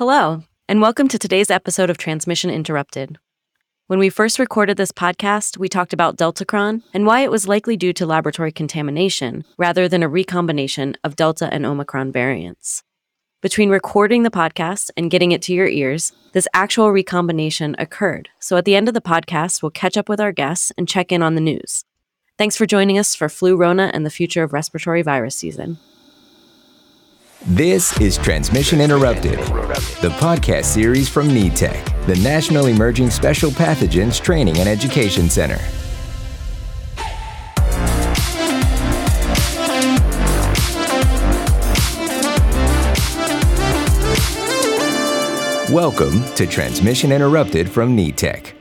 Hello, and welcome to today's episode of Transmission Interrupted. When we first recorded this podcast, we talked about Deltacron and why it was likely due to laboratory contamination rather than a recombination of Delta and Omicron variants. Between recording the podcast and getting it to your ears, this actual recombination occurred. So at the end of the podcast, we'll catch up with our guests and check in on the news. Thanks for joining us for Flu Rona and the future of respiratory virus season. This is Transmission Interrupted, the podcast series from NETEC, the National Emerging Special Pathogens Training and Education Center. Welcome to Transmission Interrupted from NETEC.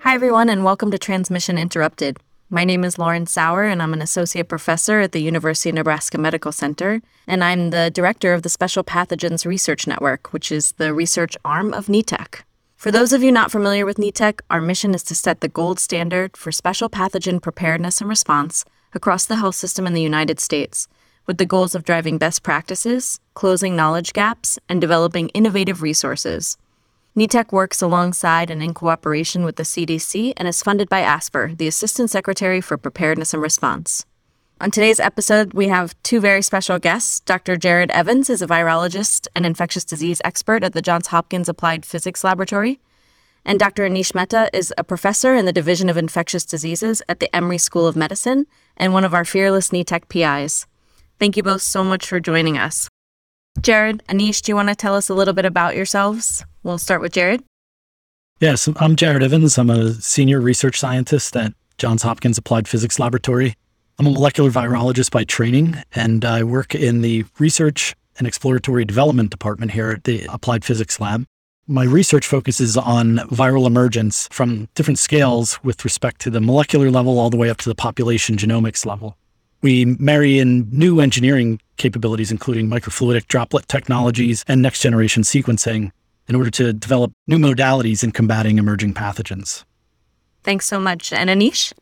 Hi, everyone, and welcome to Transmission Interrupted. My name is Lauren Sauer, and I'm an associate professor at the University of Nebraska Medical Center, and I'm the director of the Special Pathogens Research Network, which is the research arm of NETEC. For those of you not familiar with NETEC, our mission is to set the gold standard for special pathogen preparedness and response across the health system in the United States, with the goals of driving best practices, closing knowledge gaps, and developing innovative resources. NETEC works alongside and in cooperation with the CDC and is funded by ASPR, the Assistant Secretary for Preparedness and Response. On today's episode, we have two very special guests. Dr. Jared Evans is a virologist and infectious disease expert at the Johns Hopkins Applied Physics Laboratory. And Dr. Anish Mehta is a professor in the Division of Infectious Diseases at the Emory School of Medicine and one of our fearless NETEC PIs. Thank you both so much for joining us. Jared, Anish, do you want to tell us a little bit about yourselves? We'll start with Jared. Yes, I'm Jared Evans. I'm a senior research scientist at Johns Hopkins Applied Physics Laboratory. I'm a molecular virologist by training, and I work in the research and exploratory development department here at the Applied Physics Lab. My research focuses on viral emergence from different scales with respect to the molecular level all the way up to the population genomics level. We marry in new engineering capabilities, including microfluidic droplet technologies and next generation sequencing, in order to develop new modalities in combating emerging pathogens. Thanks so much. And Anish?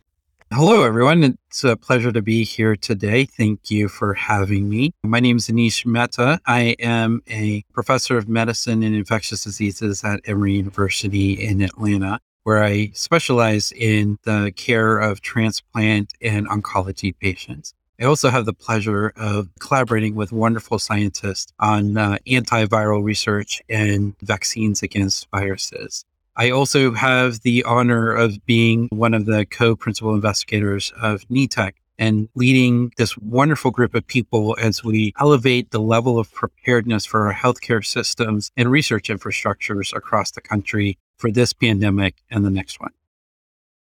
Hello, everyone. It's a pleasure to be here today. Thank you for having me. My name is Anish Mehta. I am a professor of medicine and infectious diseases at Emory University in Atlanta, where I specialize in the care of transplant and oncology patients. I also have the pleasure of collaborating with wonderful scientists on uh, antiviral research and vaccines against viruses. I also have the honor of being one of the co principal investigators of NETEC and leading this wonderful group of people as we elevate the level of preparedness for our healthcare systems and research infrastructures across the country for this pandemic and the next one.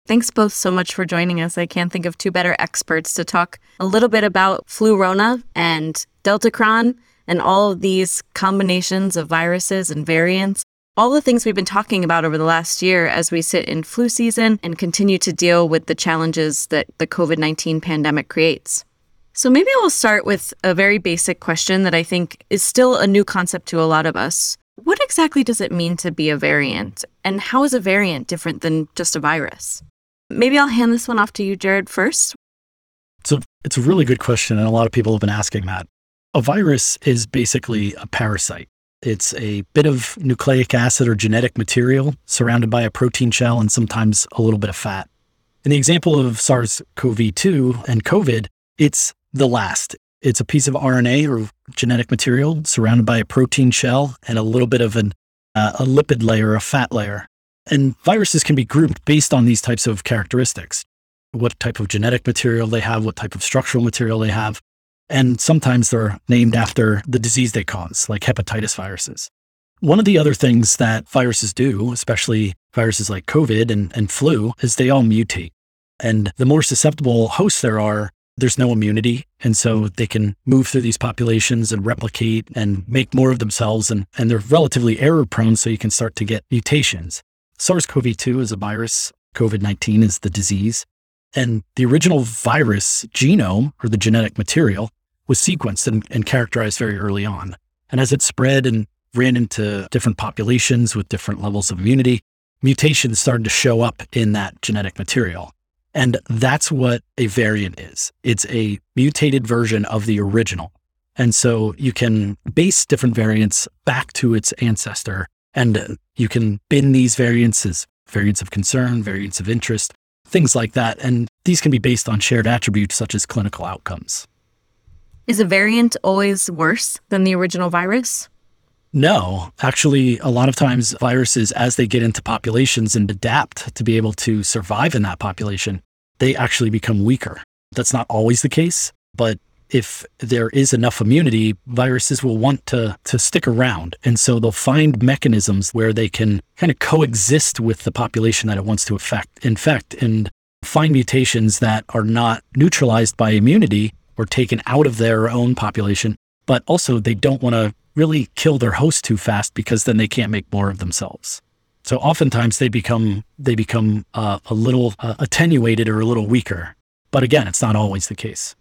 Thanks both so much for joining us. I can't think of two better experts to talk a little bit about flu rona and Deltacron and all of these combinations of viruses and variants. All the things we've been talking about over the last year as we sit in flu season and continue to deal with the challenges that the COVID 19 pandemic creates. So, maybe we'll start with a very basic question that I think is still a new concept to a lot of us. What exactly does it mean to be a variant? And how is a variant different than just a virus? Maybe I'll hand this one off to you, Jared, first. So it's a really good question, and a lot of people have been asking that. A virus is basically a parasite. It's a bit of nucleic acid or genetic material surrounded by a protein shell and sometimes a little bit of fat. In the example of SARS CoV 2 and COVID, it's the last. It's a piece of RNA or genetic material surrounded by a protein shell and a little bit of an, uh, a lipid layer, a fat layer. And viruses can be grouped based on these types of characteristics what type of genetic material they have, what type of structural material they have. And sometimes they're named after the disease they cause, like hepatitis viruses. One of the other things that viruses do, especially viruses like COVID and, and flu, is they all mutate. And the more susceptible hosts there are, there's no immunity. And so they can move through these populations and replicate and make more of themselves. And, and they're relatively error prone, so you can start to get mutations. SARS CoV 2 is a virus, COVID 19 is the disease. And the original virus genome, or the genetic material, was sequenced and, and, characterized very early on. And as it spread and ran into different populations with different levels of immunity, mutations started to show up in that genetic material. And that's what a variant is it's a mutated version of the original. And so you can base different variants back to its ancestor, and you can bin these variants as variants of concern, variants of interest, things like that. And these can be based on shared attributes such as clinical outcomes. Is a variant always worse than the original virus? No, actually, a lot of times viruses, as they get into populations and adapt to be able to survive in that population, they actually become weaker. That's not always the case, but if there is enough immunity, viruses will want to, to stick around. And so they'll find mechanisms where they can kind of coexist with the population that it wants to affect, infect and find mutations that are not neutralized by immunity or taken out of their own population. But also, they don't want to really kill their host too fast because then they can't make more of themselves. So oftentimes they become they become uh, a little uh, attenuated or a little weaker. But again, it's not always the case.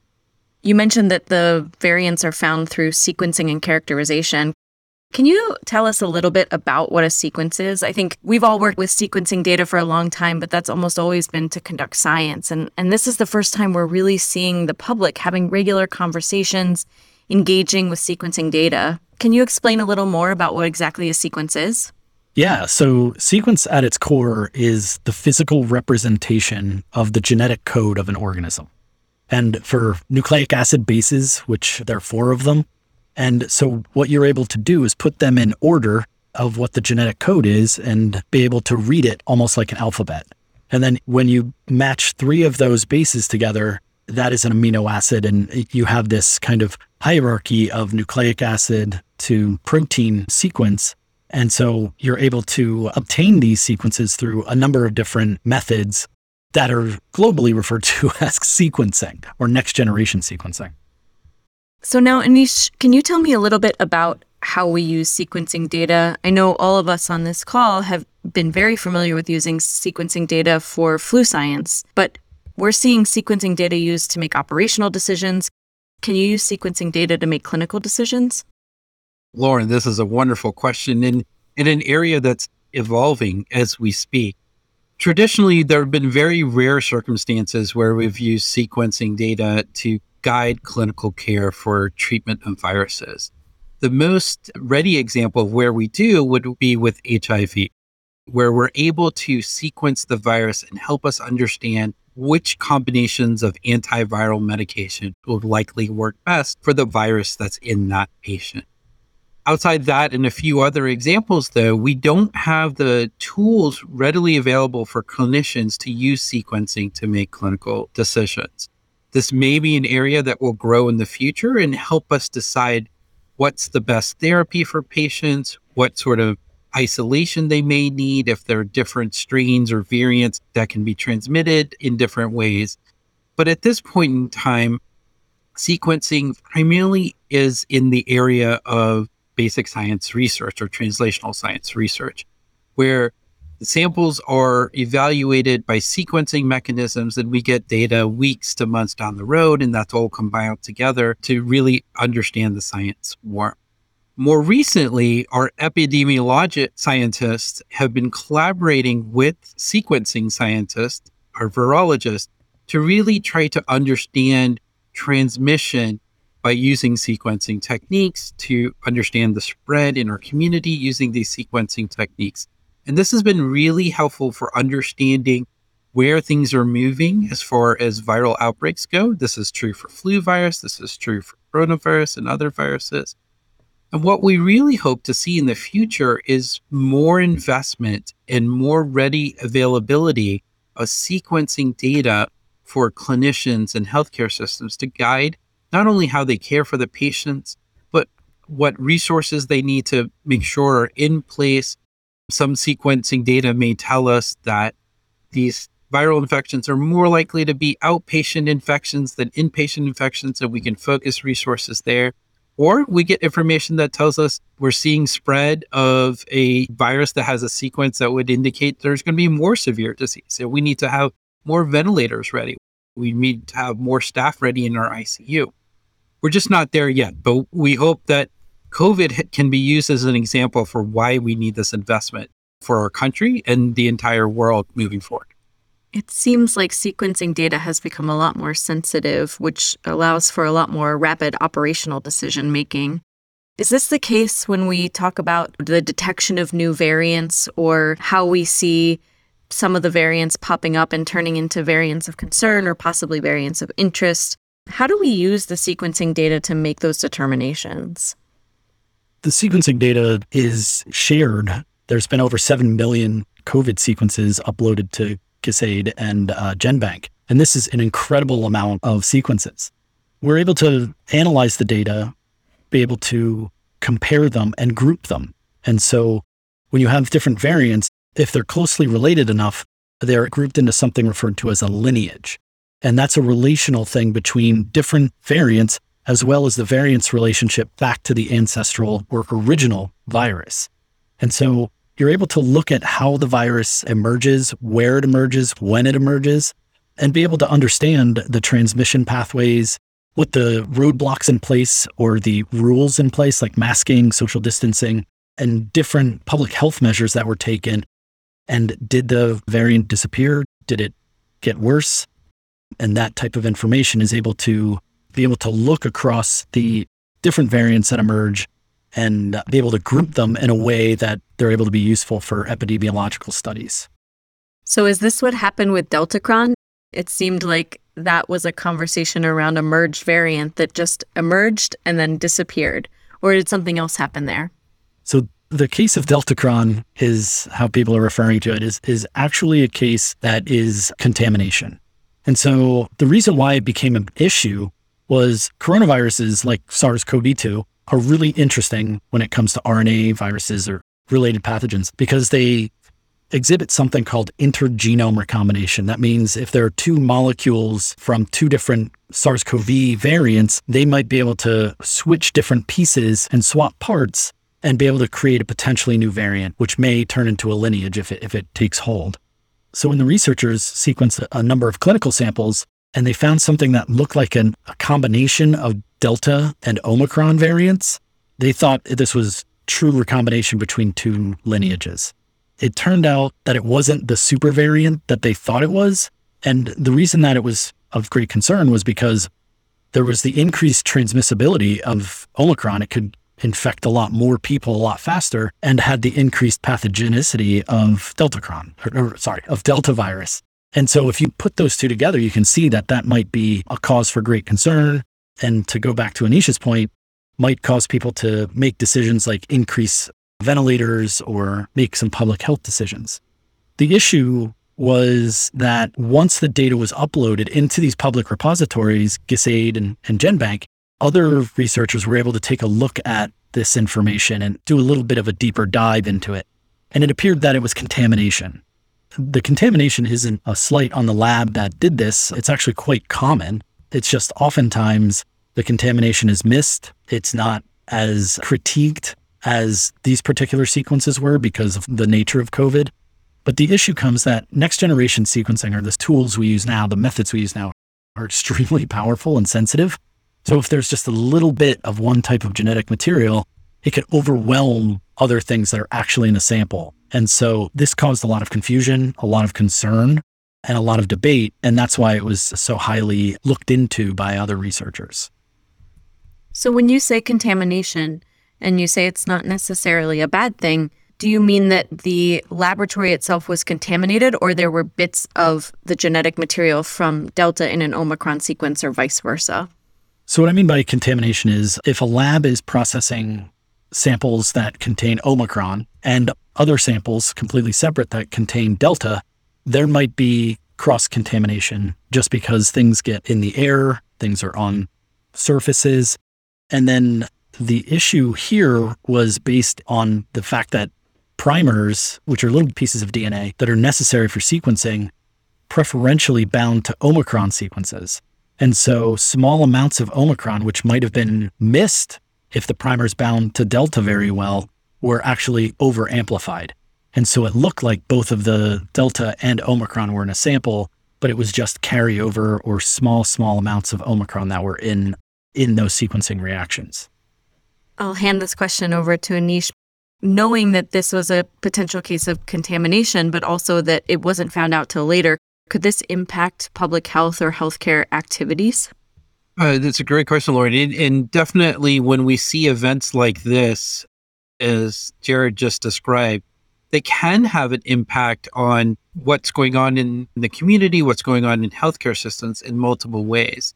You mentioned that the variants are found through sequencing and characterization. Can you tell us a little bit about what a sequence is? I think we've all worked with sequencing data for a long time, but that's almost always been to conduct science. And, and this is the first time we're really seeing the public having regular conversations, engaging with sequencing data. Can you explain a little more about what exactly a sequence is? Yeah, so sequence at its core is the physical representation of the genetic code of an organism. And for nucleic acid bases, which there are four of them, and so what you're able to do is put them in order of what the genetic code is and be able to read it almost like an alphabet. And then when you match three of those bases together, that is an amino acid. And you have this kind of hierarchy of nucleic acid to protein sequence. And so you're able to obtain these sequences through a number of different methods that are globally referred to as sequencing or next generation sequencing. So now, Anish, can you tell me a little bit about how we use sequencing data? I know all of us on this call have been very familiar with using sequencing data for flu science, but we're seeing sequencing data used to make operational decisions. Can you use sequencing data to make clinical decisions? Lauren, this is a wonderful question in, in an area that's evolving as we speak. Traditionally, there have been very rare circumstances where we've used sequencing data to guide clinical care for treatment of viruses. The most ready example of where we do would be with HIV, where we're able to sequence the virus and help us understand which combinations of antiviral medication will likely work best for the virus that's in that patient. Outside that and a few other examples, though, we don't have the tools readily available for clinicians to use sequencing to make clinical decisions. This may be an area that will grow in the future and help us decide what's the best therapy for patients, what sort of isolation they may need, if there are different strains or variants that can be transmitted in different ways. But at this point in time, sequencing primarily is in the area of basic science research or translational science research, where the samples are evaluated by sequencing mechanisms, and we get data weeks to months down the road, and that's all compiled together to really understand the science more. More recently, our epidemiologic scientists have been collaborating with sequencing scientists, our virologists, to really try to understand transmission by using sequencing techniques to understand the spread in our community using these sequencing techniques. And this has been really helpful for understanding where things are moving as far as viral outbreaks go. This is true for flu virus, this is true for coronavirus and other viruses. And what we really hope to see in the future is more investment and more ready availability of sequencing data for clinicians and healthcare systems to guide not only how they care for the patients, but what resources they need to make sure are in place some sequencing data may tell us that these viral infections are more likely to be outpatient infections than inpatient infections, and we can focus resources there. Or we get information that tells us we're seeing spread of a virus that has a sequence that would indicate there's going to be more severe disease. So we need to have more ventilators ready. We need to have more staff ready in our ICU. We're just not there yet, but we hope that COVID can be used as an example for why we need this investment for our country and the entire world moving forward. It seems like sequencing data has become a lot more sensitive, which allows for a lot more rapid operational decision making. Is this the case when we talk about the detection of new variants or how we see some of the variants popping up and turning into variants of concern or possibly variants of interest? How do we use the sequencing data to make those determinations? The sequencing data is shared. There's been over 7 million COVID sequences uploaded to GISAID and uh, GenBank. And this is an incredible amount of sequences. We're able to analyze the data, be able to compare them and group them. And so when you have different variants, if they're closely related enough, they're grouped into something referred to as a lineage. And that's a relational thing between different variants as well as the variance relationship back to the ancestral or original virus. And so you're able to look at how the virus emerges, where it emerges, when it emerges, and be able to understand the transmission pathways, what the roadblocks in place or the rules in place, like masking, social distancing, and different public health measures that were taken. And did the variant disappear? Did it get worse? And that type of information is able to be able to look across the different variants that emerge and be able to group them in a way that they're able to be useful for epidemiological studies. So, is this what happened with Deltacron? It seemed like that was a conversation around a merged variant that just emerged and then disappeared. Or did something else happen there? So, the case of Deltacron is how people are referring to it is, is actually a case that is contamination. And so, the reason why it became an issue was coronaviruses like SARS CoV 2 are really interesting when it comes to RNA viruses or related pathogens because they exhibit something called intergenome recombination. That means if there are two molecules from two different SARS CoV variants, they might be able to switch different pieces and swap parts and be able to create a potentially new variant, which may turn into a lineage if it, if it takes hold. So when the researchers sequenced a number of clinical samples and they found something that looked like an, a combination of Delta and Omicron variants, they thought this was true recombination between two lineages. It turned out that it wasn't the super variant that they thought it was. And the reason that it was of great concern was because there was the increased transmissibility of Omicron. It could infect a lot more people a lot faster and had the increased pathogenicity of Deltacron, or, or sorry, of Delta virus. And so if you put those two together, you can see that that might be a cause for great concern. And to go back to Anisha's point, might cause people to make decisions like increase ventilators or make some public health decisions. The issue was that once the data was uploaded into these public repositories, GISAID and, and GenBank, other researchers were able to take a look at this information and do a little bit of a deeper dive into it. And it appeared that it was contamination. The contamination isn't a slight on the lab that did this. It's actually quite common. It's just oftentimes the contamination is missed. It's not as critiqued as these particular sequences were because of the nature of COVID. But the issue comes that next generation sequencing or the tools we use now, the methods we use now are extremely powerful and sensitive. So if there's just a little bit of one type of genetic material, it can overwhelm other things that are actually in the sample. And so this caused a lot of confusion, a lot of concern, and a lot of debate. And that's why it was so highly looked into by other researchers. So, when you say contamination and you say it's not necessarily a bad thing, do you mean that the laboratory itself was contaminated or there were bits of the genetic material from Delta in an Omicron sequence or vice versa? So, what I mean by contamination is if a lab is processing samples that contain Omicron and other samples completely separate that contain Delta, there might be cross contamination just because things get in the air, things are on surfaces, and then the issue here was based on the fact that primers, which are little pieces of DNA that are necessary for sequencing, preferentially bound to Omicron sequences. And so small amounts of Omicron, which might have been missed if the primers bound to Delta very well, were actually over amplified. And so it looked like both of the Delta and Omicron were in a sample, but it was just carryover or small, small amounts of Omicron that were in in those sequencing reactions. I'll hand this question over to Anish. Knowing that this was a potential case of contamination, but also that it wasn't found out till later, Could this impact public health or healthcare activities? Uh, that's a great question, Lauren. And, and definitely when we see events like this, as Jared just described, they can have an impact on what's going on in the community, what's going on in healthcare systems in multiple ways.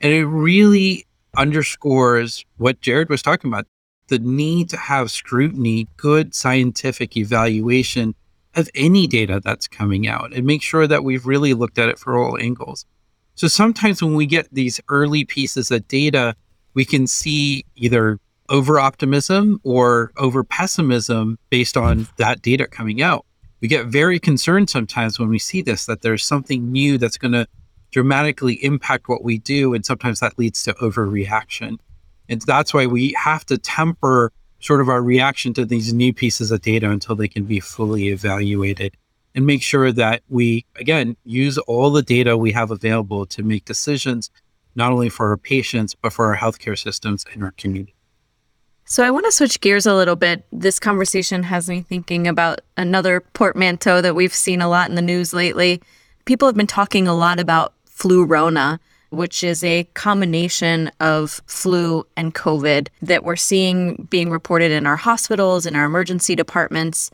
And it really underscores what Jared was talking about the need to have scrutiny, good scientific evaluation of any data that's coming out and make sure that we've really looked at it for all angles. So sometimes when we get these early pieces of data, we can see either over optimism or over pessimism based on that data coming out. We get very concerned sometimes when we see this that there's something new that's going to dramatically impact what we do. And sometimes that leads to overreaction. And that's why we have to temper sort of our reaction to these new pieces of data until they can be fully evaluated and make sure that we, again, use all the data we have available to make decisions, not only for our patients, but for our healthcare systems and our community. So I want to switch gears a little bit. This conversation has me thinking about another portmanteau that we've seen a lot in the news lately. People have been talking a lot about Flurona, which is a combination of flu and COVID that we're seeing being reported in our hospitals, in our emergency departments.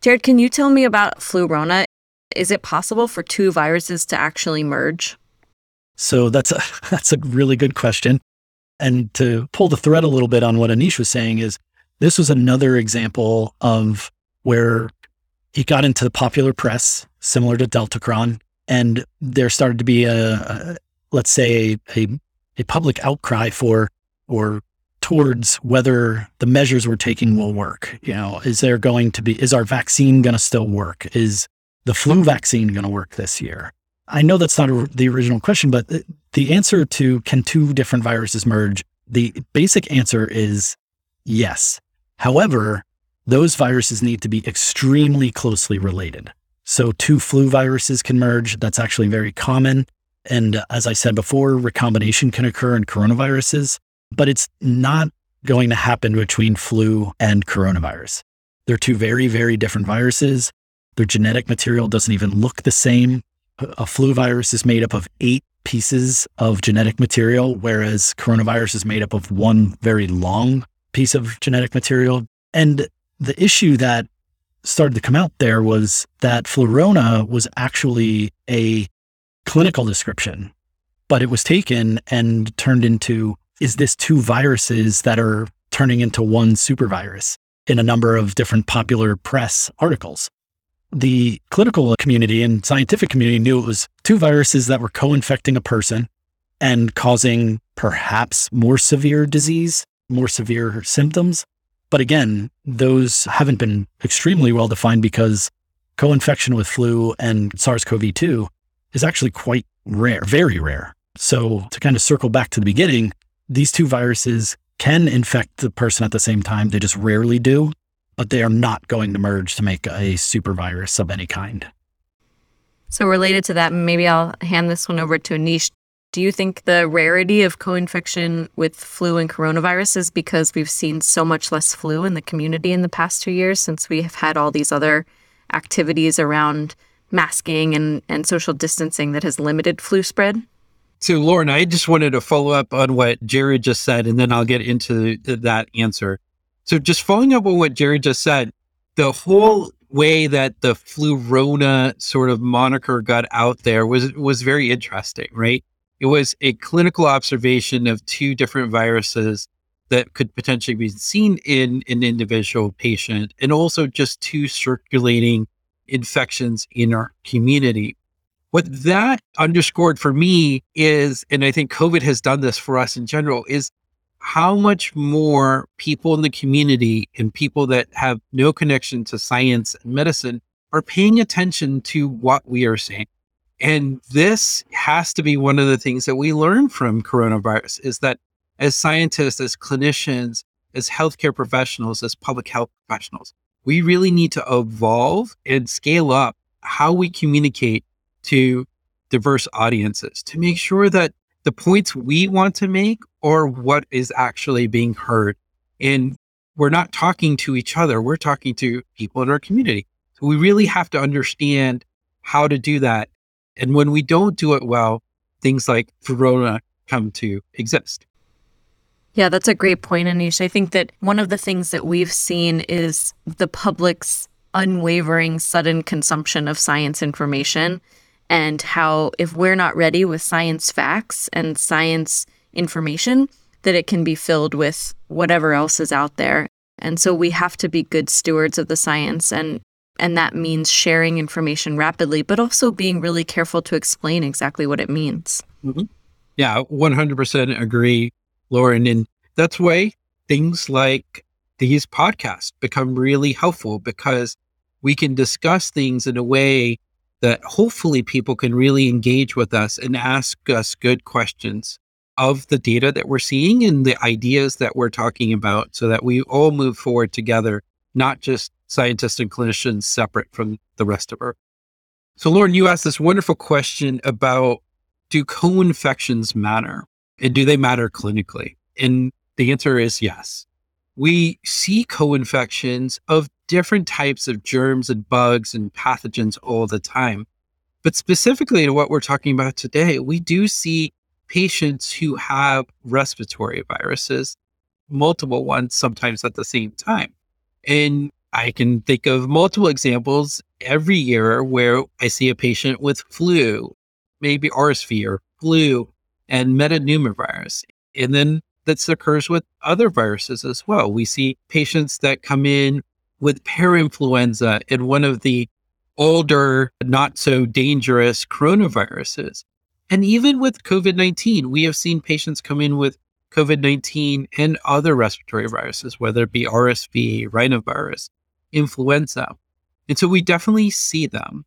Jared, can you tell me about Flurona? Is it possible for two viruses to actually merge? So that's a that's a really good question. And to pull the thread a little bit on what Anish was saying is this was another example of where it got into the popular press, similar to Deltacron, and there started to be a let's say a, a public outcry for or towards whether the measures we're taking will work. You know, is there going to be is our vaccine going to still work? Is the flu vaccine going to work this year? I know that's not a, the original question, but the, the answer to can two different viruses merge? The basic answer is yes. However, those viruses need to be extremely closely related. So, two flu viruses can merge. That's actually very common. And as I said before, recombination can occur in coronaviruses, but it's not going to happen between flu and coronavirus. They're two very, very different viruses. Their genetic material doesn't even look the same a flu virus is made up of eight pieces of genetic material, whereas coronavirus is made up of one very long piece of genetic material. And the issue that started to come out there was that Flurona was actually a clinical description, but it was taken and turned into is this two viruses that are turning into one supervirus in a number of different popular press articles the clinical community and scientific community knew it was two viruses that were co-infecting a person and causing perhaps more severe disease, more severe symptoms. But again, those haven't been extremely well defined because co-infection with flu and SARS-CoV-2 is actually quite rare, very rare. So to kind of circle back to the beginning, these two viruses can infect the person at the same time. They just rarely do but they are not going to merge to make a super virus of any kind. So, related to that, maybe I'll hand this one over to Anish. Do you think the rarity of co infection with flu and coronavirus is because we've seen so much less flu in the community in the past two years since we have had all these other activities around masking and, and social distancing that has limited flu spread? So, Lauren, I just wanted to follow up on what Jared just said, and then I'll get into that answer. So just following up on what Jerry just said, the whole way that the flu Rona sort of moniker got out there was was very interesting, right? It was a clinical observation of two different viruses that could potentially be seen in an individual patient and also just two circulating infections in our community. What that underscored for me is, and I think COVID has done this for us in general, is how much more people in the community and people that have no connection to science and medicine are paying attention to what we are saying. And this has to be one of the things that we learn from coronavirus is that as scientists, as clinicians, as healthcare professionals, as public health professionals, we really need to evolve and scale up how we communicate to diverse audiences to make sure that the points we want to make or what is actually being heard. And we're not talking to each other, we're talking to people in our community. So we really have to understand how to do that And when we don't do it well, things like Flurona come to exist. Yeah, that's a great point, Anish. I think that one of the things that we've seen is the public's unwavering, sudden consumption of science information, and how if we're not ready with science facts and science information, that it can be filled with whatever else is out there. And so we have to be good stewards of the science and and that means sharing information rapidly, but also being really careful to explain exactly what it means. Mm-hmm. Yeah, 100% agree, Lauren. And that's why things like these podcasts become really helpful because we can discuss things in a way that hopefully people can really engage with us and ask us good questions of the data that we're seeing and the ideas that we're talking about so that we all move forward together, not just scientists and clinicians separate from the rest of our. So, Lauren, you asked this wonderful question about do co infections matter and do they matter clinically? And the answer is yes. We see co infections of different types of germs and bugs and pathogens all the time. But specifically to what we're talking about today, we do see patients who have respiratory viruses, multiple ones, sometimes at the same time. And I can think of multiple examples every year where I see a patient with flu, maybe RSV or flu and metapneumovirus. And then that occurs with other viruses as well. We see patients that come in with parainfluenza and one of the older, not so dangerous coronaviruses. And even with COVID 19, we have seen patients come in with COVID 19 and other respiratory viruses, whether it be RSV, rhinovirus, influenza. And so we definitely see them.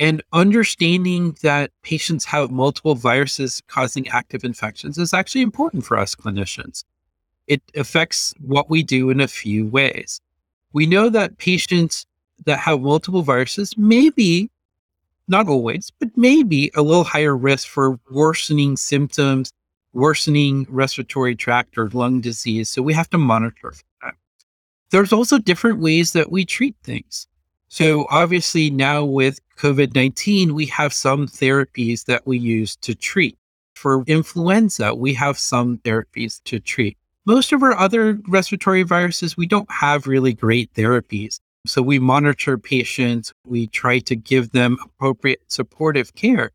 And understanding that patients have multiple viruses causing active infections is actually important for us clinicians. It affects what we do in a few ways. We know that patients that have multiple viruses may be, not always, but maybe a little higher risk for worsening symptoms, worsening respiratory tract or lung disease. So we have to monitor for that. There's also different ways that we treat things. So obviously now with COVID 19, we have some therapies that we use to treat. For influenza, we have some therapies to treat. Most of our other respiratory viruses, we don't have really great therapies. So we monitor patients, we try to give them appropriate supportive care.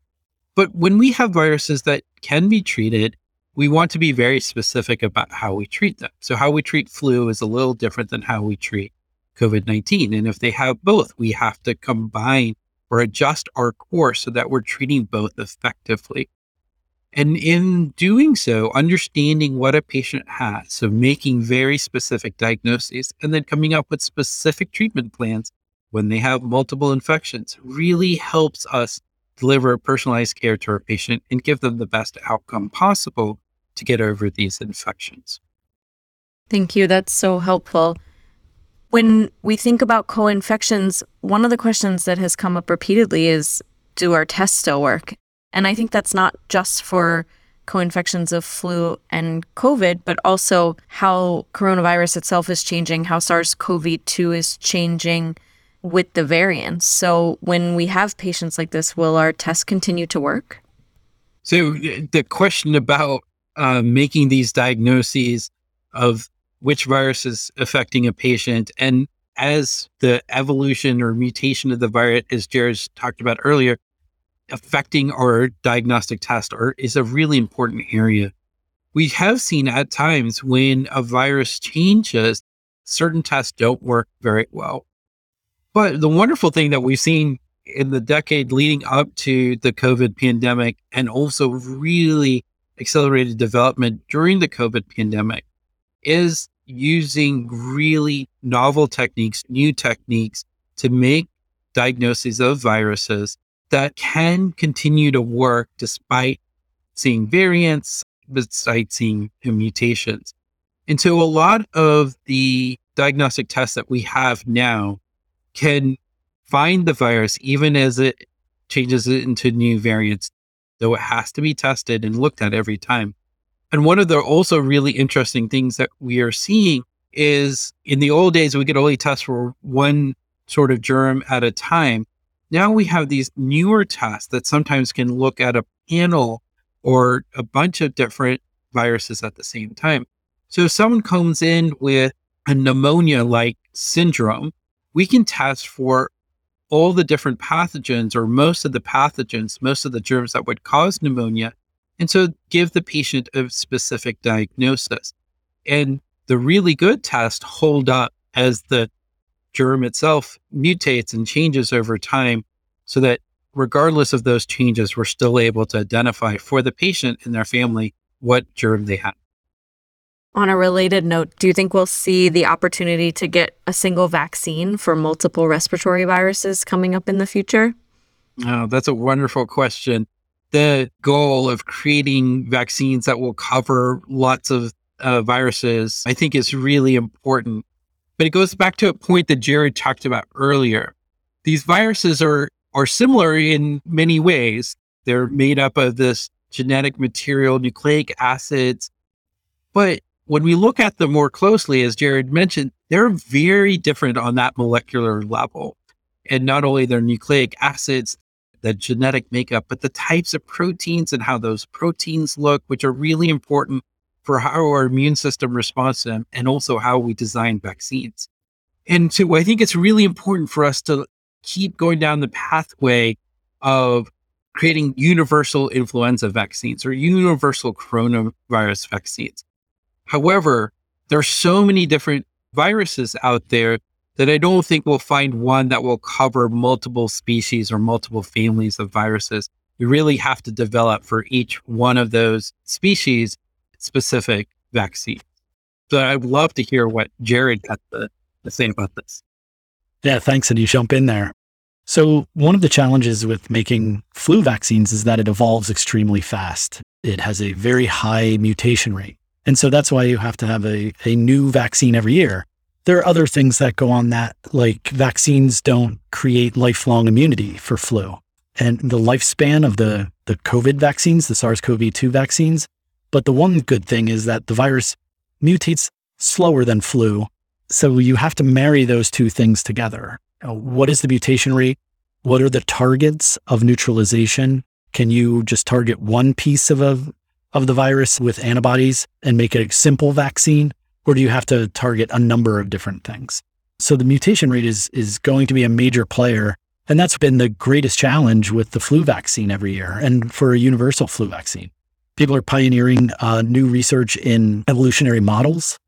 But when we have viruses that can be treated, we want to be very specific about how we treat them. So, how we treat flu is a little different than how we treat COVID 19. And if they have both, we have to combine or adjust our course so that we're treating both effectively. And in doing so, understanding what a patient has, so making very specific diagnoses and then coming up with specific treatment plans when they have multiple infections really helps us deliver personalized care to our patient and give them the best outcome possible to get over these infections. Thank you. That's so helpful. When we think about co infections, one of the questions that has come up repeatedly is do our tests still work? And I think that's not just for co infections of flu and COVID, but also how coronavirus itself is changing, how SARS CoV 2 is changing with the variants. So when we have patients like this, will our tests continue to work? So the question about uh, making these diagnoses of which virus is affecting a patient. And as the evolution or mutation of the virus, as Jared talked about earlier, affecting our diagnostic test or is a really important area. We have seen at times when a virus changes, certain tests don't work very well. But the wonderful thing that we've seen in the decade leading up to the COVID pandemic and also really accelerated development during the COVID pandemic is using really novel techniques, new techniques to make diagnoses of viruses that can continue to work despite seeing variants, despite seeing mutations. And so a lot of the diagnostic tests that we have now can find the virus even as it changes it into new variants, though it has to be tested and looked at every time. And one of the also really interesting things that we are seeing is in the old days, we could only test for one sort of germ at a time. now we have these newer tests that sometimes can look at a panel or a bunch of different viruses at the same time. So if someone comes in with a pneumonia like syndrome, we can test for all the different pathogens or most of the pathogens, most of the germs that would cause pneumonia. And so give the patient a specific diagnosis. And the really good tests hold up as the germ itself mutates and changes over time so that regardless of those changes, we're still able to identify for the patient and their family what germ they have. On a related note, do you think we'll see the opportunity to get a single vaccine for multiple respiratory viruses coming up in the future? Oh, that's a wonderful question. The goal of creating vaccines that will cover lots of uh, viruses, I think, is really important. But it goes back to a point that Jared talked about earlier. These viruses are are similar in many ways. They're made up of this genetic material, nucleic acids. But when we look at them more closely, as Jared mentioned, they're very different on that molecular level. And not only their nucleic acids, the genetic makeup, but the types of proteins and how those proteins look, which are really important for how our immune system responds to them and also how we design vaccines. And so I think it's really important for us to keep going down the pathway of creating universal influenza vaccines or universal coronavirus vaccines. However, there are so many different viruses out there that I don't think we'll find one that will cover multiple species or multiple families of viruses. We really have to develop for each one of those species specific vaccine. So I'd love to hear what Jared had to, to say about this. Yeah, thanks. And you jump in there. So, one of the challenges with making flu vaccines is that it evolves extremely fast. It has a very high mutation rate. And so that's why you have to have a, a new vaccine every year. There are other things that go on that, like vaccines don't create lifelong immunity for flu. And the lifespan of the, the COVID vaccines, the SARS CoV 2 vaccines. But the one good thing is that the virus mutates slower than flu. So you have to marry those two things together. Uh, what is the mutation rate? What are the targets of neutralization? Can you just target one piece of a, of the virus with antibodies and make it a simple vaccine? Or do you have to target a number of different things? So the mutation rate is, is going to be a major player. And that's been the greatest challenge with the flu vaccine every year and for a universal flu vaccine. People are pioneering uh, new research in evolutionary models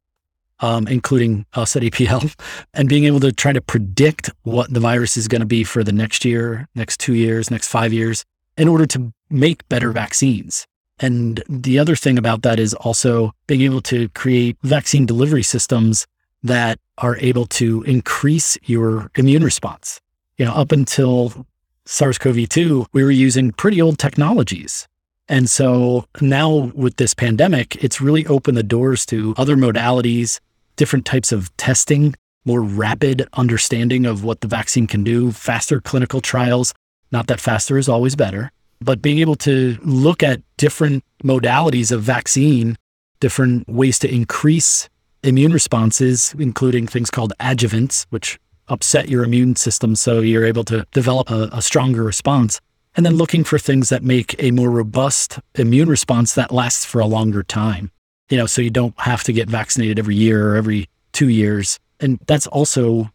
um, including us at APL, and being able to try to predict what the virus is going to be for the next year, next two years, next five years, in order to make better vaccines. And the other thing about that is also being able to create vaccine delivery systems that are able to increase your immune response. You know, up until SARS CoV 2, we were using pretty old technologies. And so now with this pandemic, it's really opened the doors to other modalities, different types of testing, more rapid understanding of what the vaccine can do, faster clinical trials. Not that faster is always better, but being able to look at different modalities of vaccine, different ways to increase immune responses, including things called adjuvants, which upset your immune system so you're able to develop a, a stronger response and then looking for things that make a more robust immune response that lasts for a longer time. You know, so you don't have to get vaccinated every year or every two years. And that's also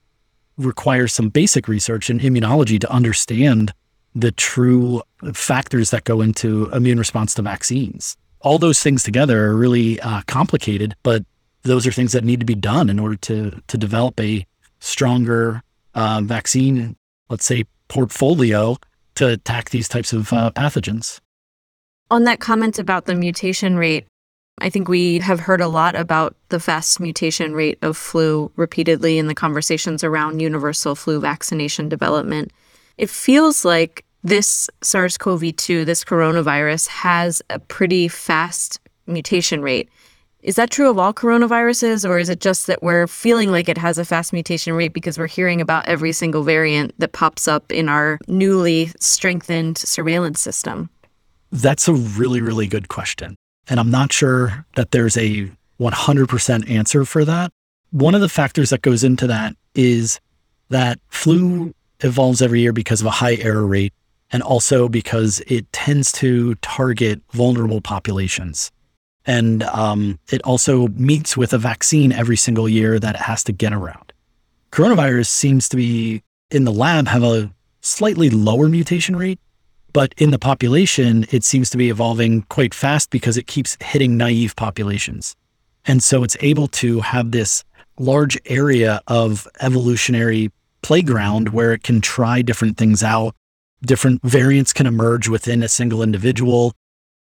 requires some basic research in immunology to understand the true factors that go into immune response to vaccines. All those things together are really uh, complicated, but those are things that need to be done in order to to develop a stronger uh, vaccine, let's say, portfolio to attack these types of uh, pathogens. On that comment about the mutation rate, I think we have heard a lot about the fast mutation rate of flu repeatedly in the conversations around universal flu vaccination development. It feels like this SARS CoV 2, this coronavirus, has a pretty fast mutation rate. Is that true of all coronaviruses, or is it just that we're feeling like it has a fast mutation rate because we're hearing about every single variant that pops up in our newly strengthened surveillance system? That's a really, really good question. And I'm not sure that there's a 100% answer for that. One of the factors that goes into that is that flu evolves every year because of a high error rate and also because it tends to target vulnerable populations. And um, it also meets with a vaccine every single year that it has to get around. Coronavirus seems to be in the lab have a slightly lower mutation rate, but in the population, it seems to be evolving quite fast because it keeps hitting naive populations. And so it's able to have this large area of evolutionary playground where it can try different things out. Different variants can emerge within a single individual.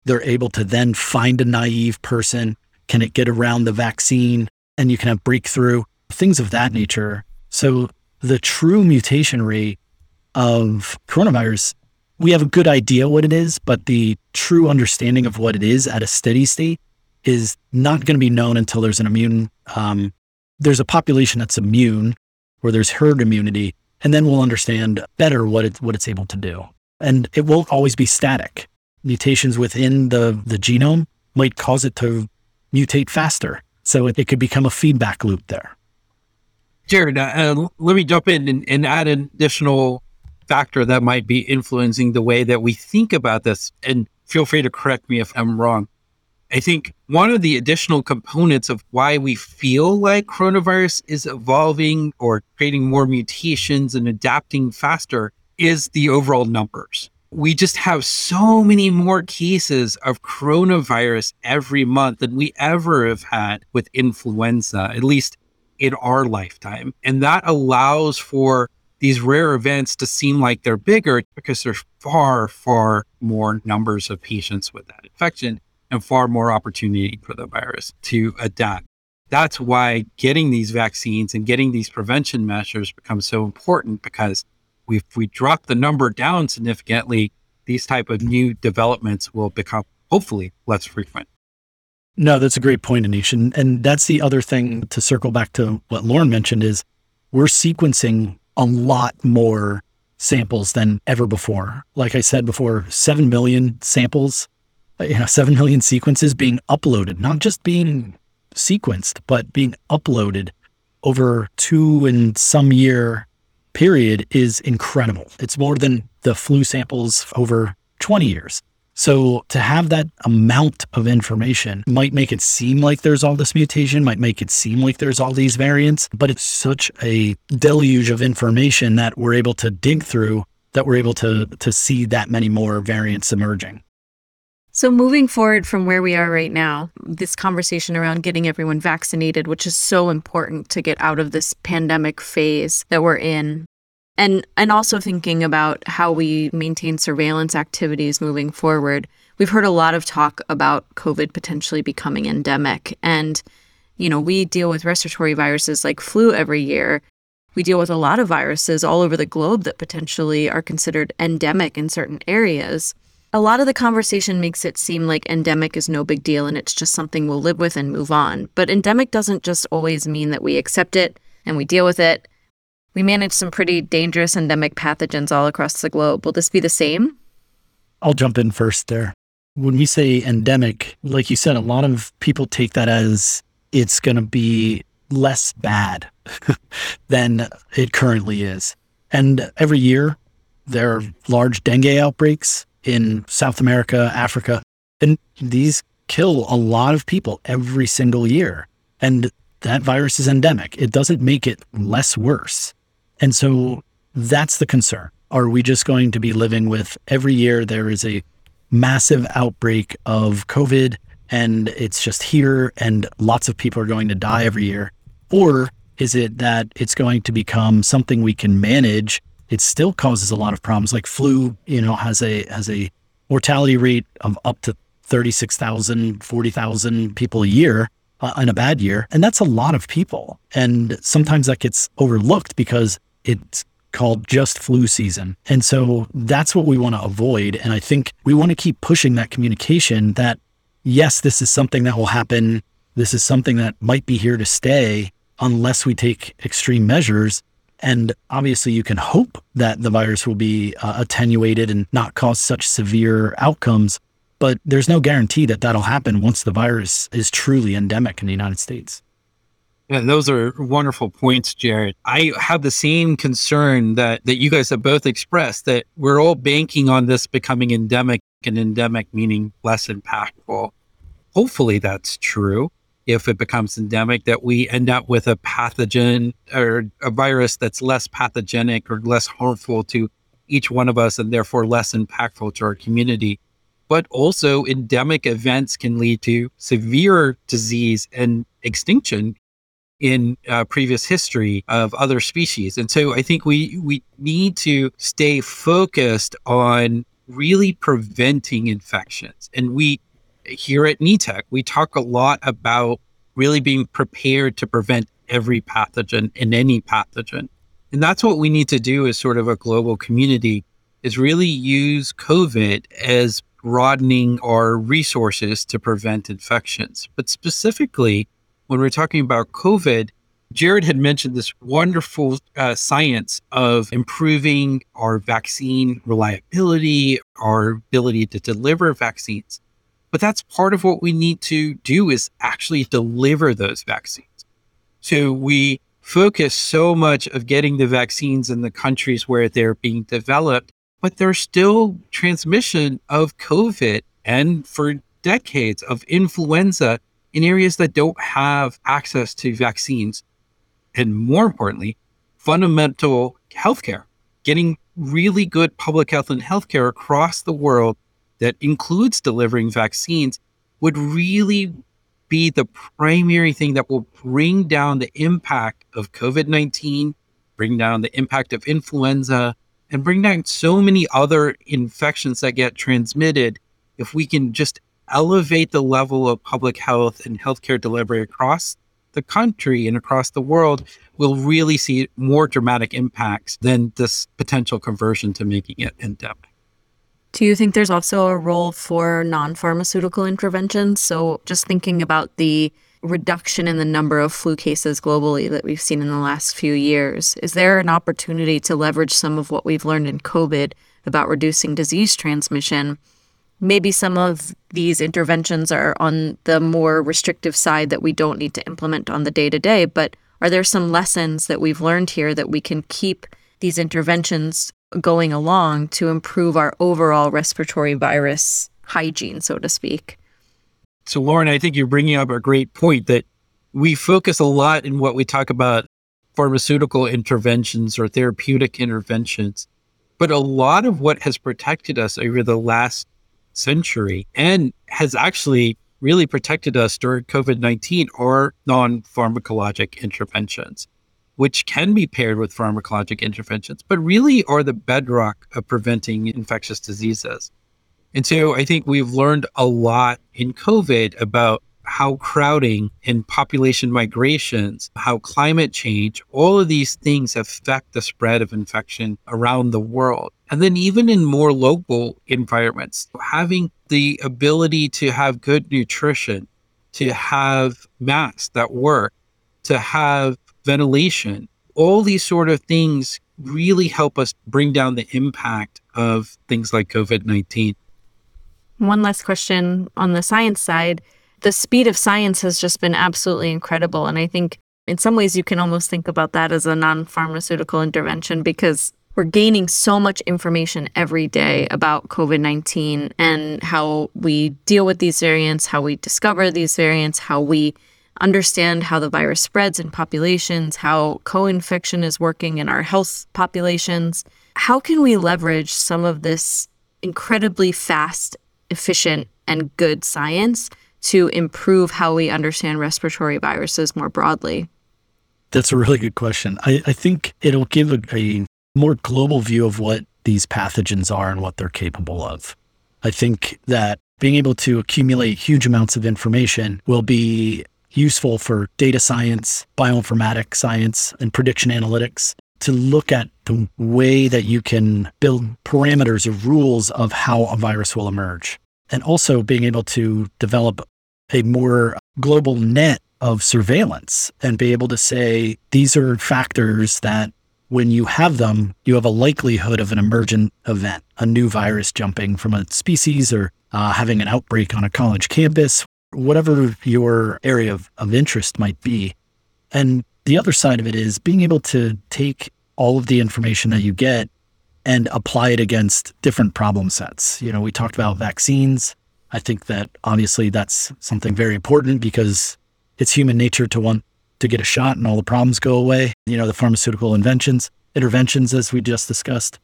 They're able to then find a naive person. Can it get around the vaccine? And you can have breakthrough, things of that nature. So the true mutation rate of coronavirus, we have a good idea what it is, but the true understanding of what it is at a steady state is not going to be known until there's an immune, um, there's a population that's immune where there's herd immunity, and then we'll understand better what it's, what it's able to do. And it won't always be static. Mutations within the, the genome might cause it to mutate faster. So it, it could become a feedback loop there. Jared, uh, let me jump in and, and add an additional factor that might be influencing the way that we think about this. And feel free to correct me if I'm wrong. I think one of the additional components of why we feel like coronavirus is evolving or creating more mutations and adapting faster is the overall numbers. We just have so many more cases of coronavirus every month than we ever have had with influenza, at least in our lifetime. And that allows for these rare events to seem like they're bigger because there's far, far more numbers of patients with that infection and far more opportunity for the virus to adapt. That's why getting these vaccines and getting these prevention measures becomes so important because if we drop the number down significantly, these type of new developments will become hopefully less frequent. No, that's a great point, Anish. And, and that's the other thing to circle back to what Lauren mentioned is we're sequencing a lot more samples than ever before. Like I said before, 7 million samples, you know, 7 million sequences being uploaded, not just being sequenced, but being uploaded over two and some year period is incredible. It's more than the flu samples over 20 years. So to have that amount of information might make it seem like there's all this mutation, might make it seem like there's all these variants, but it's such a deluge of information that we're able to dig through that we're able to to see that many more variants emerging. So, moving forward from where we are right now, this conversation around getting everyone vaccinated, which is so important to get out of this pandemic phase that we're in, and and also thinking about how we maintain surveillance activities moving forward. We've heard a lot of talk about COVID potentially becoming endemic and you know, we deal with respiratory viruses like flu every year. We deal with a lot of viruses all over the globe that potentially are considered endemic in certain areas. A lot of the conversation makes it seem like endemic is no big deal and it's just something we'll live with and move on. But endemic doesn't just always mean that we accept it and we deal with it. We manage some pretty dangerous endemic pathogens all across the globe. Will this be the same? I'll jump in first there. When we say endemic, like you said, a lot of people take that as it's going to be less bad than it currently is. And every year, there are large dengue outbreaks in South America, Africa, and these kill a lot of people every single year. And that virus is endemic. It doesn't make it less worse. And so that's the concern. Are we just going to be living with every year there is a massive outbreak of COVID and it's just here and lots of people are going to die every year? Or is it that it's going to become something we can manage? It still causes a lot of problems. Like flu, you know, has a has a mortality rate of up to 36,000, 40,000 people a year uh, in a bad year. And that's a lot of people. And sometimes that gets overlooked because it's called just flu season. And so that's what we want to avoid. And I think we want to keep pushing that communication that, yes, this is something that will happen. This is something that might be here to stay unless we take extreme measures. And obviously, you can hope that the virus will be uh, attenuated and not cause such severe outcomes. But there's no guarantee that that'll happen once the virus is truly endemic in the United States. Yeah, those are wonderful points, Jared. I have the same concern that that you guys have both expressed that we're all banking on this becoming endemic and endemic meaning less impactful. Hopefully that's true. If it becomes endemic, that we end up with a pathogen or a virus that's less pathogenic or less harmful to each one of us and therefore less impactful to our community. But also, endemic events can lead to severe disease and extinction in uh, previous history of other species. And so I think we we need to stay focused on really preventing infections. And we here at NETEC, we talk a lot about really being prepared to prevent every pathogen and any pathogen. And that's what we need to do as sort of a global community is really use COVID as broadening our resources to prevent infections. But specifically, when we're talking about COVID, Jared had mentioned this wonderful uh, science of improving our vaccine reliability, our ability to deliver vaccines. But that's part of what we need to do is actually deliver those vaccines. So we focus so much of getting the vaccines in the countries where they're being developed, but there's still transmission of COVID and for decades of influenza in areas that don't have access to vaccines. And more importantly, fundamental healthcare, getting really good public health and healthcare across the world that includes delivering vaccines would really be the primary thing that will bring down the impact of COVID 19, bring down the impact of influenza, and bring down so many other infections that get transmitted if we can just elevate the level of public health and healthcare delivery across the country and across the world, we'll really see more dramatic impacts than this potential conversion to making it endemic. Do you think there's also a role for non pharmaceutical interventions? So, just thinking about the reduction in the number of flu cases globally that we've seen in the last few years, is there an opportunity to leverage some of what we've learned in COVID about reducing disease transmission maybe some of these interventions are on the more restrictive side that we don't need to implement on the day to day. But are there some lessons that we've learned here that we can keep these interventions going along to improve our overall respiratory virus hygiene, so to speak? So, Lauren, I think you're bringing up a great point that we focus a lot in what we talk about pharmaceutical interventions or therapeutic interventions. But a lot of what has protected us over the last century and has actually really protected us during COVID 19 are non pharmacologic interventions, which can be paired with pharmacologic interventions, but really are the bedrock of preventing infectious diseases. And so I think we've learned a lot in COVID about how crowding and population migrations, how climate change, all of these things affect the spread of infection around the world. And then, even in more local environments, having the ability to have good nutrition, to have masks that work, to have ventilation, all these sort of things really help us bring down the impact of things like COVID 19. One last question on the science side the speed of science has just been absolutely incredible. And I think in some ways you can almost think about that as a non pharmaceutical intervention because we're gaining so much information every day about COVID 19 and how we deal with these variants, how we discover these variants, how we understand how the virus spreads in populations, how co infection is working in our health populations. How can we leverage some of this incredibly fast, efficient, and good science to improve how we understand respiratory viruses more broadly? That's a really good question. I, I think it'll give a, a more global view of what these pathogens are and what they're capable of. I think that being able to accumulate huge amounts of information will be useful for data science, bioinformatics science, and prediction analytics to look at the way that you can build parameters or rules of how a virus will emerge. And also being able to develop a more global net of surveillance and be able to say these are factors that when you have them, you have a likelihood of an emergent event, a new virus jumping from a species or uh, having an outbreak on a college campus, whatever your area of, of interest might be. And the other side of it is being able to take all of the information that you get and apply it against different problem sets. You know, we talked about vaccines. I think that obviously that's something very important because it's human nature to want to get a shot and all the problems go away. You know, the pharmaceutical inventions, interventions, as we just discussed.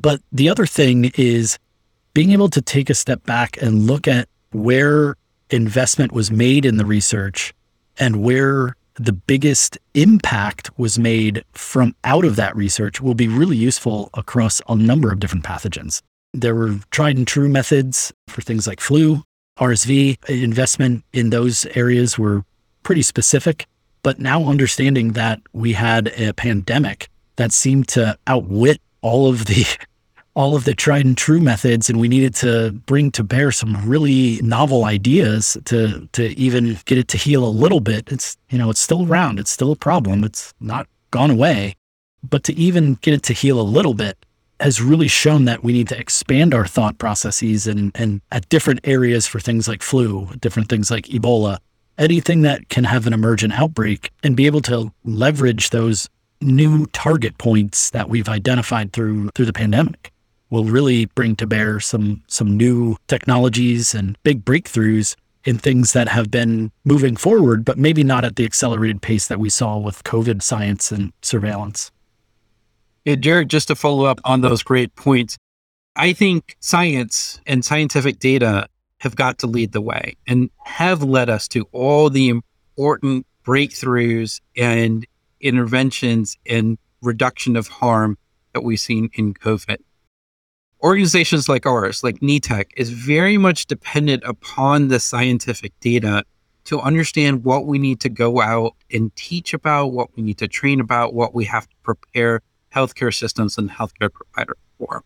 But the other thing is being able to take a step back and look at where investment was made in the research and where the biggest impact was made from out of that research will be really useful across a number of different pathogens. There were tried and true methods for things like flu, RSV. Investment in those areas were pretty specific. But now understanding that we had a pandemic that seemed to outwit all of the all of the tried and true methods and we needed to bring to bear some really novel ideas to to even get it to heal a little bit. It's you know it's still around. It's still a problem. It's not gone away. But to even get it to heal a little bit has really shown that we need to expand our thought processes and and at different areas for things like flu different things like ebola anything that can have an emergent outbreak and be able to leverage those new target points that we've identified through through the pandemic will really bring to bear some some new technologies and big breakthroughs in things that have been moving forward, but maybe not at the accelerated pace that we saw with COVID science and surveillance. Yeah, Jared, just to follow up on those great points, I think science and scientific data have got to lead the way and have led us to all the important breakthroughs and interventions and reduction of harm that we've seen in COVID organizations like ours, like NETEC, is very much dependent upon the scientific data to understand what we need to go out and teach about, what we need to train about, what we have to prepare healthcare systems and healthcare providers for.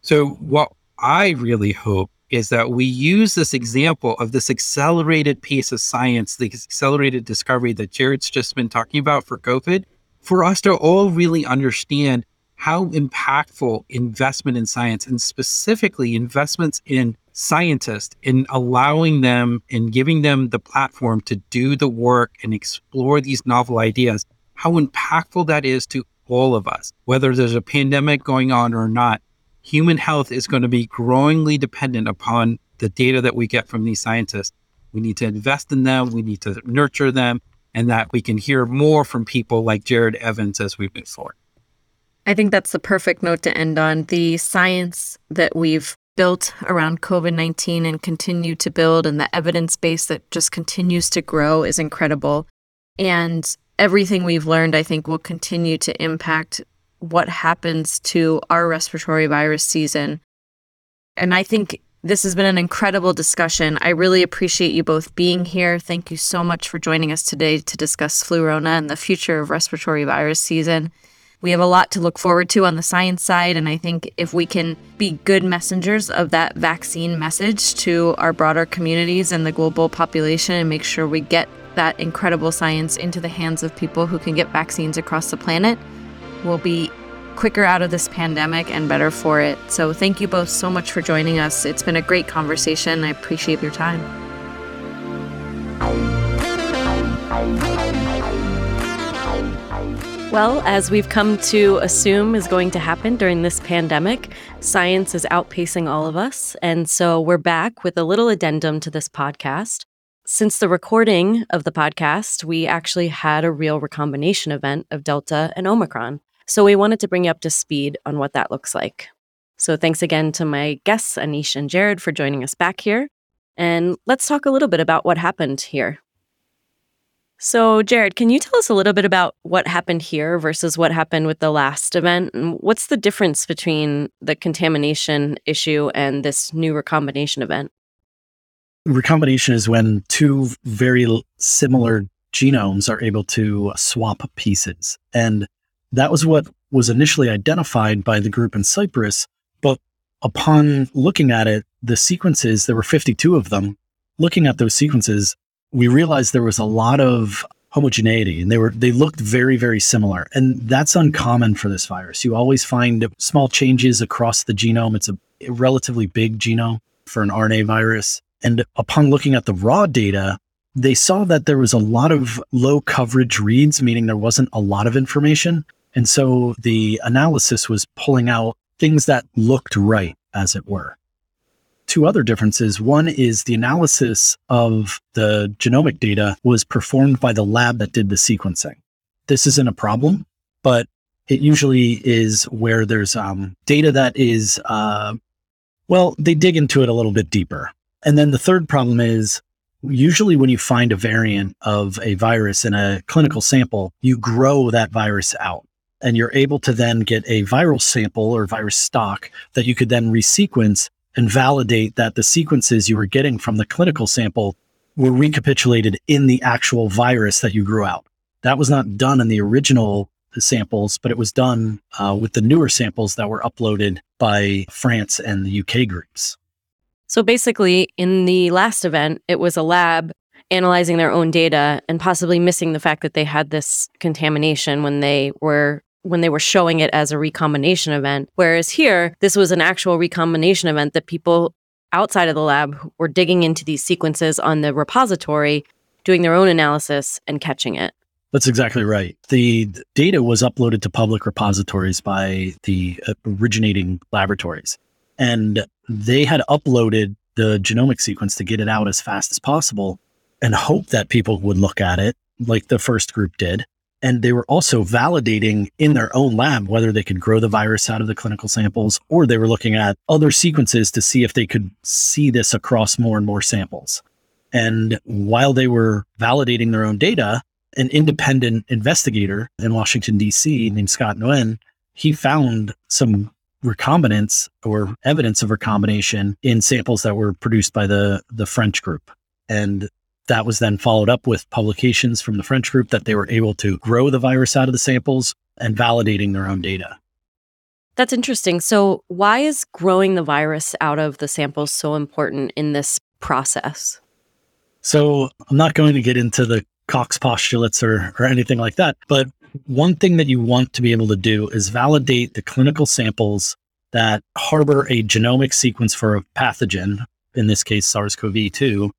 So, what I really hope is that we use this example of this accelerated pace of science, the accelerated discovery that Jared's just been talking about for COVID, for us to all really understand how impactful investment in science and specifically investments in scientists in allowing them and giving them the platform to do the work and explore these novel ideas, how impactful that is to all of us, whether there's a pandemic going on or not. Human health is going to be growingly dependent upon the data that we get from these scientists. We need to invest in them, we need to nurture them, and that we can hear more from people like Jared Evans as we move forward. I think that's the perfect note to end on. The science that we've built around COVID 19 and continue to build, and the evidence base that just continues to grow is incredible. And everything we've learned, I think, will continue to impact what happens to our respiratory virus season. And I think this has been an incredible discussion. I really appreciate you both being here. Thank you so much for joining us today to discuss Flurona and the future of respiratory virus season. We have a lot to look forward to on the science side. And I think if we can be good messengers of that vaccine message to our broader communities and the global population and make sure we get that incredible science into the hands of people who can get vaccines across the planet, we'll be quicker out of this pandemic and better for it. So, thank you both so much for joining us. It's been a great conversation. I appreciate your time. Well, as we've come to assume is going to happen during this pandemic, science is outpacing all of us. And so we're back with a little addendum to this podcast. Since the recording of the podcast, we actually had a real recombination event of Delta and Omicron. So we wanted to bring you up to speed on what that looks like. So thanks again to my guests, Anish and Jared, for joining us back here. And let's talk a little bit about what happened here. So, Jared, can you tell us a little bit about what happened here versus what happened with the last event? And what's the difference between the contamination issue and this new recombination event? Recombination is when two very similar genomes are able to swap pieces. And that was what was initially identified by the group in Cyprus. But upon looking at it, the sequences, there were 52 of them. Looking at those sequences, we realized there was a lot of homogeneity and they were they looked very very similar and that's uncommon for this virus you always find small changes across the genome it's a relatively big genome for an rna virus and upon looking at the raw data they saw that there was a lot of low coverage reads, meaning there wasn't a lot of information. And so the analysis was pulling out things that looked right, as it were. Two other differences. One is the analysis of the genomic data was performed by the lab that did the sequencing. This isn't a problem, but it usually is where there's um, data that is, uh, well, they dig into it a little bit deeper. And then the third problem is usually when you find a variant of a virus in a clinical sample, you grow that virus out and you're able to then get a viral sample or virus stock that you could then resequence and validate that the sequences you were getting from the clinical sample were recapitulated in the actual virus that you grew out. That was not done in the original samples, but it was done uh, with the newer samples that were uploaded by France and the UK groups. So basically, in the last event, it was a lab analyzing their own data and possibly missing the fact that they had this contamination when they were when they were showing it as a recombination event. Whereas here, this was an actual recombination event that people outside of the lab were digging into these sequences on the repository, doing their own analysis and catching it. That's exactly right. The data was uploaded to public repositories by the originating laboratories. And they had uploaded the genomic sequence to get it out as fast as possible and hope that people would look at it like the first group did. And they were also validating in their own lab whether they could grow the virus out of the clinical samples or they were looking at other sequences to see if they could see this across more and more samples. And while they were validating their own data, an independent investigator in Washington, D.C., named Scott Nguyen, he found some recombinants or evidence of recombination in samples that were produced by the, the French group. And that was then followed up with publications from the French group that they were able to grow the virus out of the samples and validating their own data. That's interesting. So, why is growing the virus out of the samples so important in this process? So, I'm not going to get into the Koch's postulates or, or anything like that, but one thing that you want to be able to do is validate the clinical samples that harbor a genomic sequence for a pathogen, in this case, SARS CoV 2,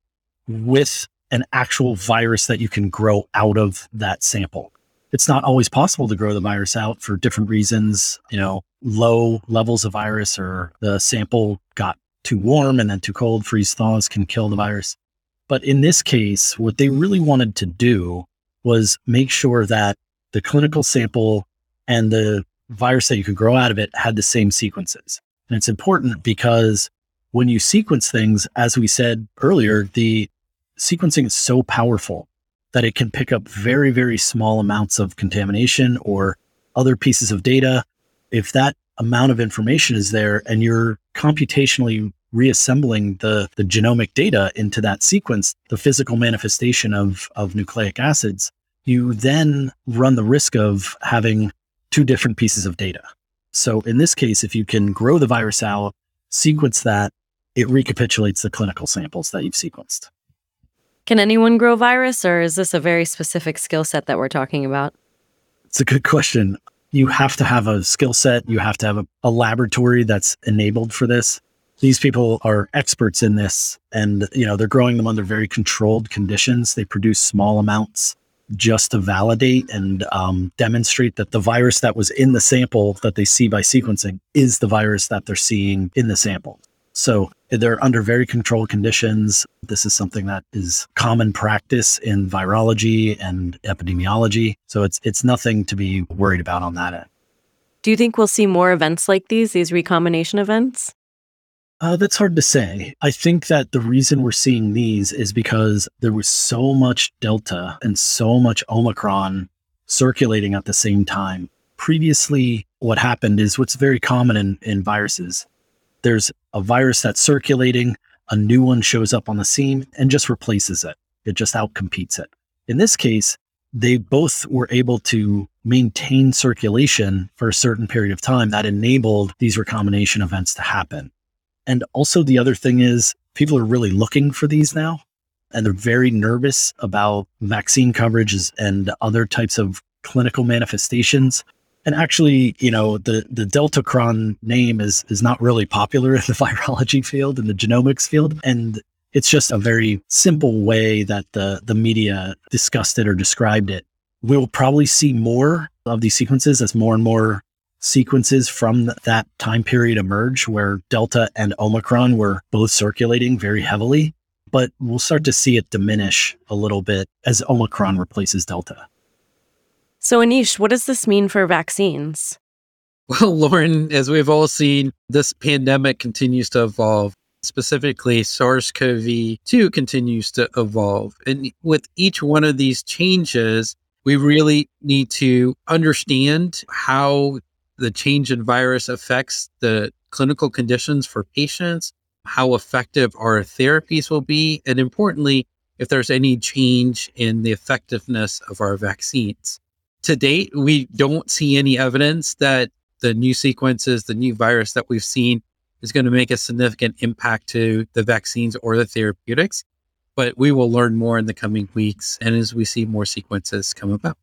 with an actual virus that you can grow out of that sample. It's not always possible to grow the virus out for different reasons. You know, low levels of virus or the sample got too warm and then too cold, freeze thaws can kill the virus. But in this case, what they really wanted to do was make sure that the clinical sample and the virus that you could grow out of it had the same sequences. And it's important because when you sequence things, as we said earlier, the sequencing is so powerful that it can pick up very, very small amounts of contamination or other pieces of data. If that amount of information is there and you're computationally reassembling the, the genomic data into that sequence, the physical manifestation of, of nucleic acids, you then run the risk of having two different pieces of data. So in this case, if you can grow the virus out, sequence that, it recapitulates the clinical samples that you've sequenced. Can anyone grow virus, or is this a very specific skill set that we're talking about? It's a good question. You have to have a skill set, you have to have a, a laboratory that's enabled for this. These people are experts in this, and you know they're growing them under very controlled conditions. They produce small amounts just to validate and um, demonstrate that the virus that was in the sample that they see by sequencing is the virus that they're seeing in the sample. So they're under very controlled conditions. This is something that is common practice in virology and epidemiology. So it's it's nothing to be worried about on that end. Do you think we'll see more events like these, these recombination events? Uh, that's hard to say. I think that the reason we're seeing these is because there was so much Delta and so much Omicron circulating at the same time. Previously, what happened is what's very common in, in viruses. There's a virus that's circulating, a new one shows up on the scene and just replaces it. It just outcompetes it. In this case, they both were able to maintain circulation for a certain period of time that enabled these recombination events to happen. And also, the other thing is, people are really looking for these now, and they're very nervous about vaccine coverages and other types of clinical manifestations. And actually, you know, the the Deltacron name is is not really popular in the virology field and the genomics field, and It's just a very simple way that the, the media discussed it or described it. We'll probably see more of these sequences as more and more sequences from that time period emerge where Delta and Omicron were both circulating very heavily. But we'll start to see it diminish a little bit as Omicron replaces Delta. So, Anish, what does this mean for vaccines? Well, Lauren, as we've all seen, this pandemic continues to evolve. Specifically, SARS CoV 2 continues to evolve. And with each one of these changes, we really need to understand how the change in virus affects the clinical conditions for patients, how effective our therapies will be, and importantly, if there's any change in the effectiveness of our vaccines. To date, we don't see any evidence that the new sequences, the new virus that we've seen is going to make a significant impact to the vaccines or the therapeutics. But we will learn more in the coming weeks and as we see more sequences come about.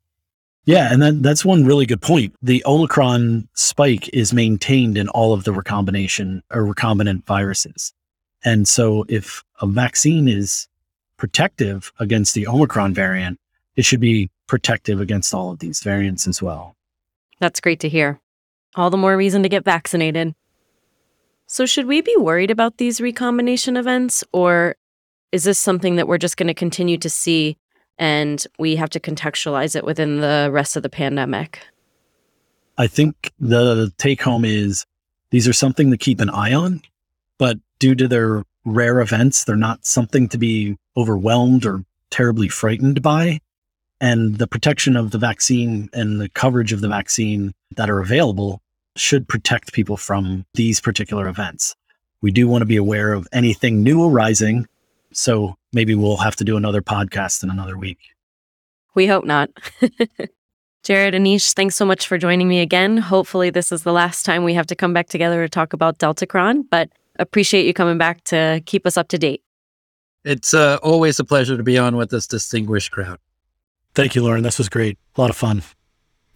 Yeah, and that's one really good point. The Omicron spike is maintained in all of the recombination or recombinant viruses. And so if a vaccine is protective against the Omicron variant, it should be protective against all of these variants as well. That's great to hear. All the more reason to get vaccinated. So, should we be worried about these recombination events, or is this something that we're just going to continue to see and we have to contextualize it within the rest of the pandemic? I think the take home is these are something to keep an eye on, but due to their rare events, they're not something to be overwhelmed or terribly frightened by. And the protection of the vaccine and the coverage of the vaccine that are available should protect people from these particular events. We do want to be aware of anything new arising. So maybe we'll have to do another podcast in another week. We hope not. Jared, Anish, thanks so much for joining me again. Hopefully, this is the last time we have to come back together to talk about Deltacron, but appreciate you coming back to keep us up to date. It's uh, always a pleasure to be on with this distinguished crowd. Thank you, Lauren. This was great. A lot of fun.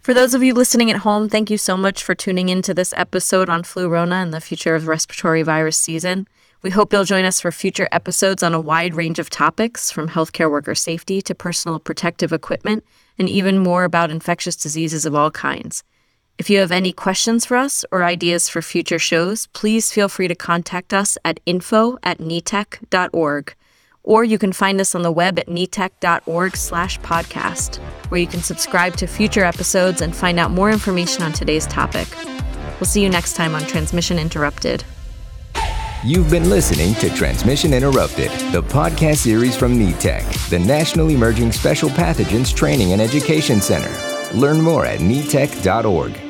For those of you listening at home, thank you so much for tuning into this episode on Flurona and the future of respiratory virus season. We hope you'll join us for future episodes on a wide range of topics, from healthcare worker safety to personal protective equipment, and even more about infectious diseases of all kinds. If you have any questions for us or ideas for future shows, please feel free to contact us at info at netec.org or you can find us on the web at netec.org slash podcast, where you can subscribe to future episodes and find out more information on today's topic. We'll see you next time on Transmission Interrupted. You've been listening to Transmission Interrupted, the podcast series from NETEC, the National Emerging Special Pathogens Training and Education Center. Learn more at netec.org.